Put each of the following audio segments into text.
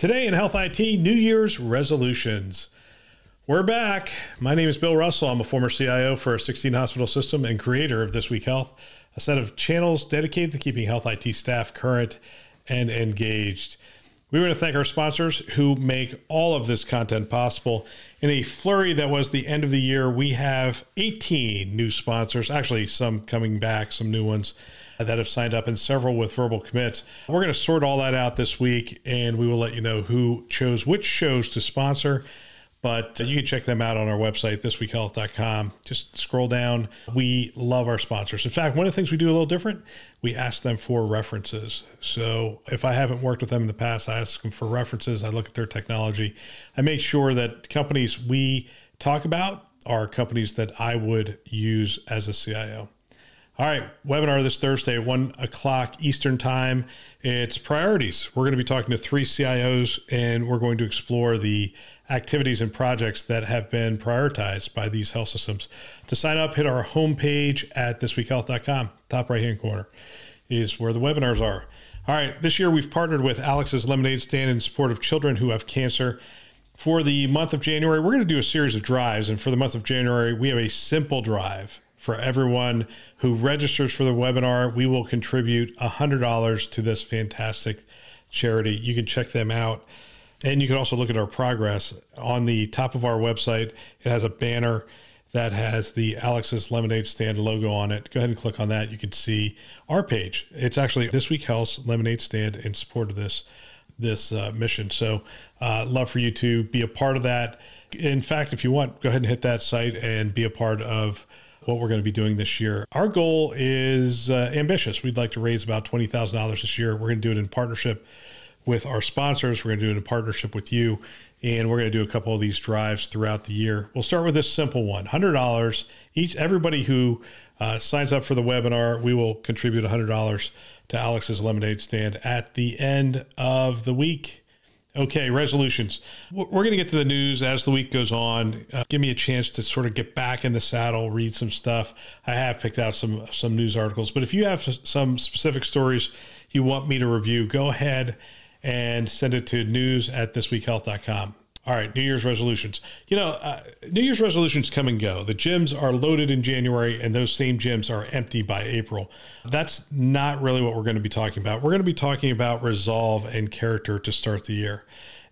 Today in Health IT, New Year's resolutions. We're back. My name is Bill Russell. I'm a former CIO for a 16 hospital system and creator of This Week Health, a set of channels dedicated to keeping health IT staff current and engaged. We want to thank our sponsors who make all of this content possible. In a flurry that was the end of the year, we have 18 new sponsors, actually, some coming back, some new ones that have signed up and several with verbal commits. We're going to sort all that out this week and we will let you know who chose which shows to sponsor. But uh, you can check them out on our website, thisweekhealth.com. Just scroll down. We love our sponsors. In fact, one of the things we do a little different, we ask them for references. So if I haven't worked with them in the past, I ask them for references. I look at their technology. I make sure that companies we talk about are companies that I would use as a CIO. All right, webinar this Thursday, one o'clock Eastern Time. It's priorities. We're going to be talking to three CIOs and we're going to explore the activities and projects that have been prioritized by these health systems. To sign up, hit our homepage at thisweekhealth.com. Top right hand corner is where the webinars are. All right, this year we've partnered with Alex's Lemonade Stand in support of children who have cancer. For the month of January, we're going to do a series of drives. And for the month of January, we have a simple drive for everyone who registers for the webinar. We will contribute $100 to this fantastic charity. You can check them out. And you can also look at our progress on the top of our website. It has a banner that has the Alex's Lemonade Stand logo on it. Go ahead and click on that. You can see our page. It's actually this week Health's Lemonade Stand in support of this this uh, mission. So, uh, love for you to be a part of that. In fact, if you want, go ahead and hit that site and be a part of what we're going to be doing this year. Our goal is uh, ambitious. We'd like to raise about $20,000 this year. We're going to do it in partnership with our sponsors. We're going to do it in partnership with you. And we're going to do a couple of these drives throughout the year. We'll start with this simple one $100 each. Everybody who uh, signs up for the webinar, we will contribute $100 to Alex's Lemonade Stand at the end of the week. Okay, resolutions. We're going to get to the news as the week goes on. Uh, give me a chance to sort of get back in the saddle, read some stuff. I have picked out some some news articles, but if you have some specific stories you want me to review, go ahead and send it to news at thisweekhealth.com. All right, New Year's resolutions. You know, uh, New Year's resolutions come and go. The gyms are loaded in January, and those same gyms are empty by April. That's not really what we're going to be talking about. We're going to be talking about resolve and character to start the year.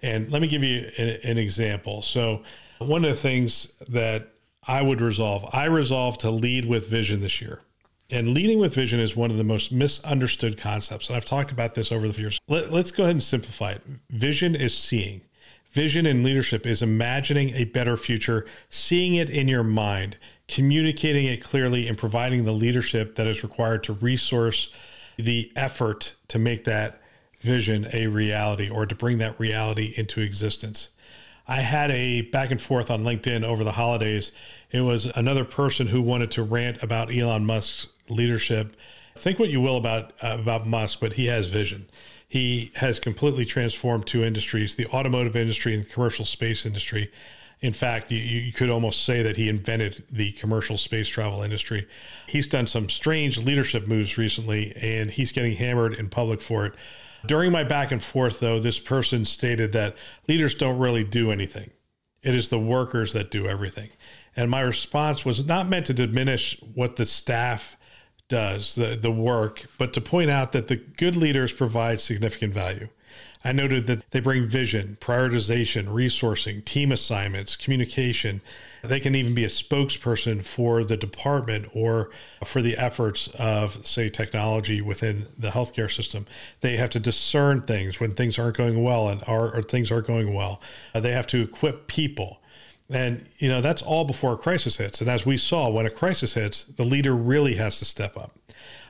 And let me give you an, example. So, one of the things that I would resolve, I resolve to lead with vision this year. And leading with vision is one of the most misunderstood concepts. And I've talked about this over the years. Let, us go ahead and simplify it. Vision is seeing. Vision and leadership is imagining a better future, seeing it in your mind, communicating it clearly, and providing the leadership that is required to resource the effort to make that vision a reality or to bring that reality into existence. I had a back and forth on LinkedIn over the holidays. It was another person who wanted to rant about Elon Musk's leadership. Think what you will about uh, about Musk, but he has vision he has completely transformed two industries the automotive industry and commercial space industry. In fact, you, you, could almost say that he invented the commercial space travel industry. He's done some strange leadership moves recently, and he's getting hammered in public for it. During my back and forth, though, this person stated that leaders don't really do anything, it is the workers that do everything. And my response was not meant to diminish what the staff does, the, the work, but to point out that the good leaders provide significant value. I noted that they bring vision, prioritization, resourcing, team assignments, communication. They can even be a spokesperson for the department or for the efforts of, say, technology within the healthcare system. They have to discern things when things aren't going well and or, or things are going well. Uh, they have to equip people. And, you know, that's all before a crisis hits. And as we saw, when a crisis hits, the leader really has to step up.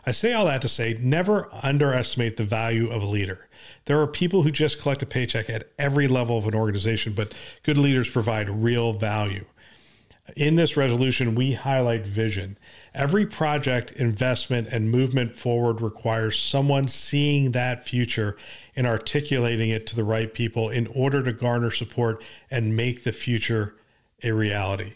I say all that to say never underestimate the value of a leader. There are people who just collect a paycheck at every level of an organization, but good leaders provide real value. In this resolution, we highlight vision. Every project, investment, and movement forward requires someone seeing that future and articulating it to the right people in order to garner support and make the future a reality.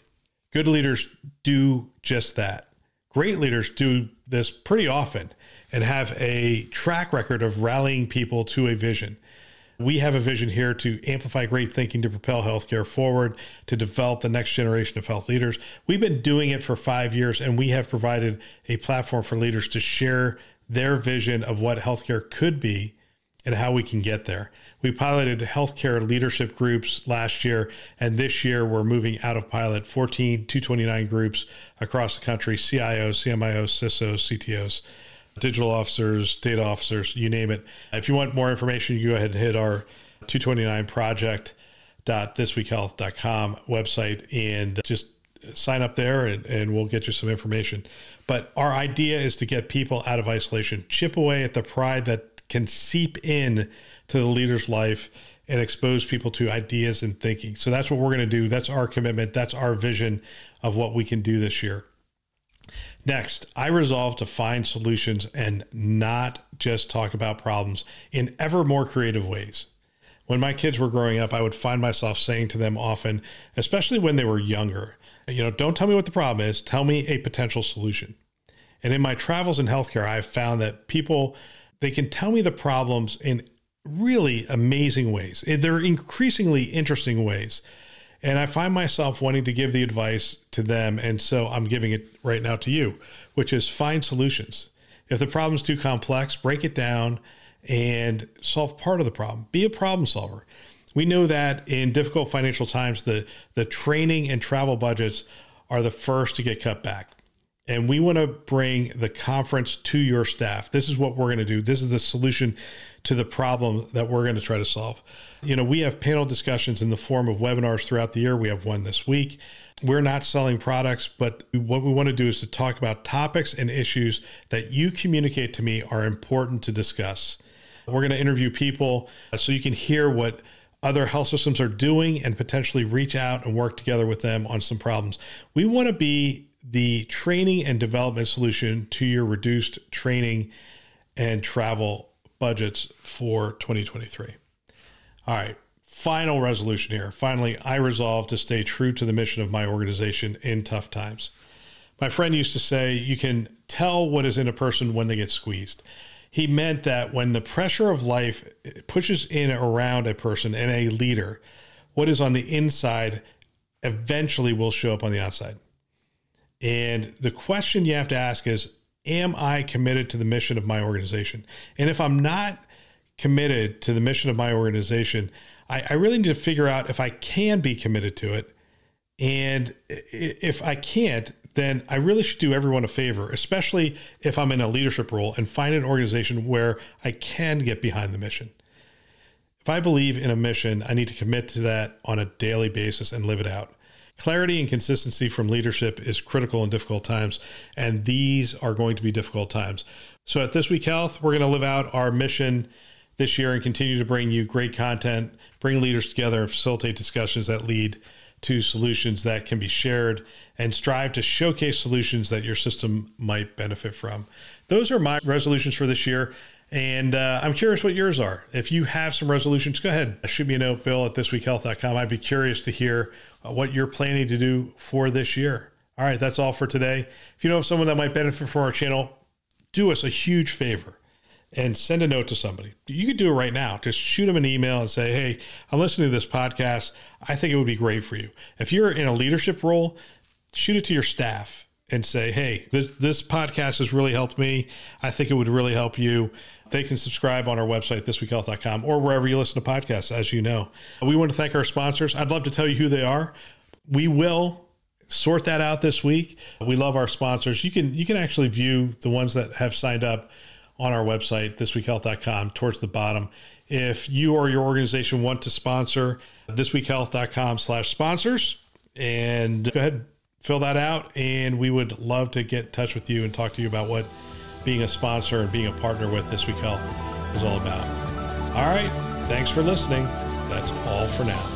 Good leaders do just that. Great leaders do this pretty often and have a track record of rallying people to a vision. We have a vision here to amplify great thinking to propel healthcare forward, to develop the next generation of health leaders. We've been doing it for five years, and we have provided a platform for leaders to share their vision of what healthcare could be and how we can get there. We piloted healthcare leadership groups last year, and this year we're moving out of pilot 14 229 groups across the country CIOs, CMIOs, CISOs, CTOs, digital officers, data officers, you name it. If you want more information, you go ahead and hit our 229 project.thisweekhealth.com website and just sign up there and, and we'll get you some information. But our idea is to get people out of isolation, chip away at the pride that can seep in to the leader's life and expose people to ideas and thinking. So that's what we're going to do. That's our commitment. That's our vision of what we can do this year. Next, I resolve to find solutions and not just talk about problems in ever more creative ways. When my kids were growing up, I would find myself saying to them often, especially when they were younger, you know, don't tell me what the problem is, tell me a potential solution. And in my travels in healthcare, I've found that people they can tell me the problems in really amazing ways. Eh, they're increasingly interesting ways. And I find myself wanting to give the advice to them. And so I'm giving it right now to you, which is find solutions. If the problem's too complex, break it down and solve part of the problem. Be a problem solver. We know that in difficult financial times, the, the training and travel budgets are the first to get cut back and we want to bring the conference to your staff. This is what we're going to do. This is the solution to the problem that we're going to try to solve. You know, we have panel discussions in the form of webinars throughout the year. We have one this week. We're not selling products, but what we want to do is to talk about topics and issues that you communicate to me are important to discuss. We're going to interview people uh, so you can hear what other health systems are doing and potentially reach out and work together with them on some problems. We want to be the training and development solution to your reduced training and travel budgets for 2023. All right, final resolution here. Finally, I resolve to stay true to the mission of my organization in tough times. My friend used to say, You can tell what is in a person when they get squeezed. He meant that when the pressure of life pushes in around a person and a leader, what is on the inside eventually will show up on the outside. And the question you have to ask is Am I committed to the mission of my organization? And if I'm not committed to the mission of my organization, I, I really need to figure out if I can be committed to it. And if I can't, then I really should do everyone a favor, especially if I'm in a leadership role and find an organization where I can get behind the mission. If I believe in a mission, I need to commit to that on a daily basis and live it out. Clarity and consistency from leadership is critical in difficult times, and these are going to be difficult times. So, at This Week Health, we're going to live out our mission this year and continue to bring you great content, bring leaders together, and facilitate discussions that lead to solutions that can be shared and strive to showcase solutions that your system might benefit from. Those are my resolutions for this year. And uh, I'm curious what yours are. If you have some resolutions, go ahead. Shoot me a note, bill at thisweekhealth.com. I'd be curious to hear uh, what you're planning to do for this year. All right, that's all for today. If you know of someone that might benefit from our channel, do us a huge favor and send a note to somebody. You could do it right now. Just shoot them an email and say, Hey, I'm listening to this podcast. I think it would be great for you. If you're in a leadership role, shoot it to your staff and say, Hey, this, this podcast has really helped me. I think it would really help you they can subscribe on our website, thisweekhealth.com, or wherever you listen to podcasts, as you know. We want to thank our sponsors. I'd love to tell you who they are. We will sort that out this week. We love our sponsors. You can you can actually view the ones that have signed up on our website, thisweekhealth.com, towards the bottom. If you or your organization want to sponsor, thisweekhealth.com slash sponsors, and go ahead fill that out and we would love to get in touch with you and talk to you about what being a sponsor and being a partner with This Week Health is all about. All right. Thanks for listening. That's all for now.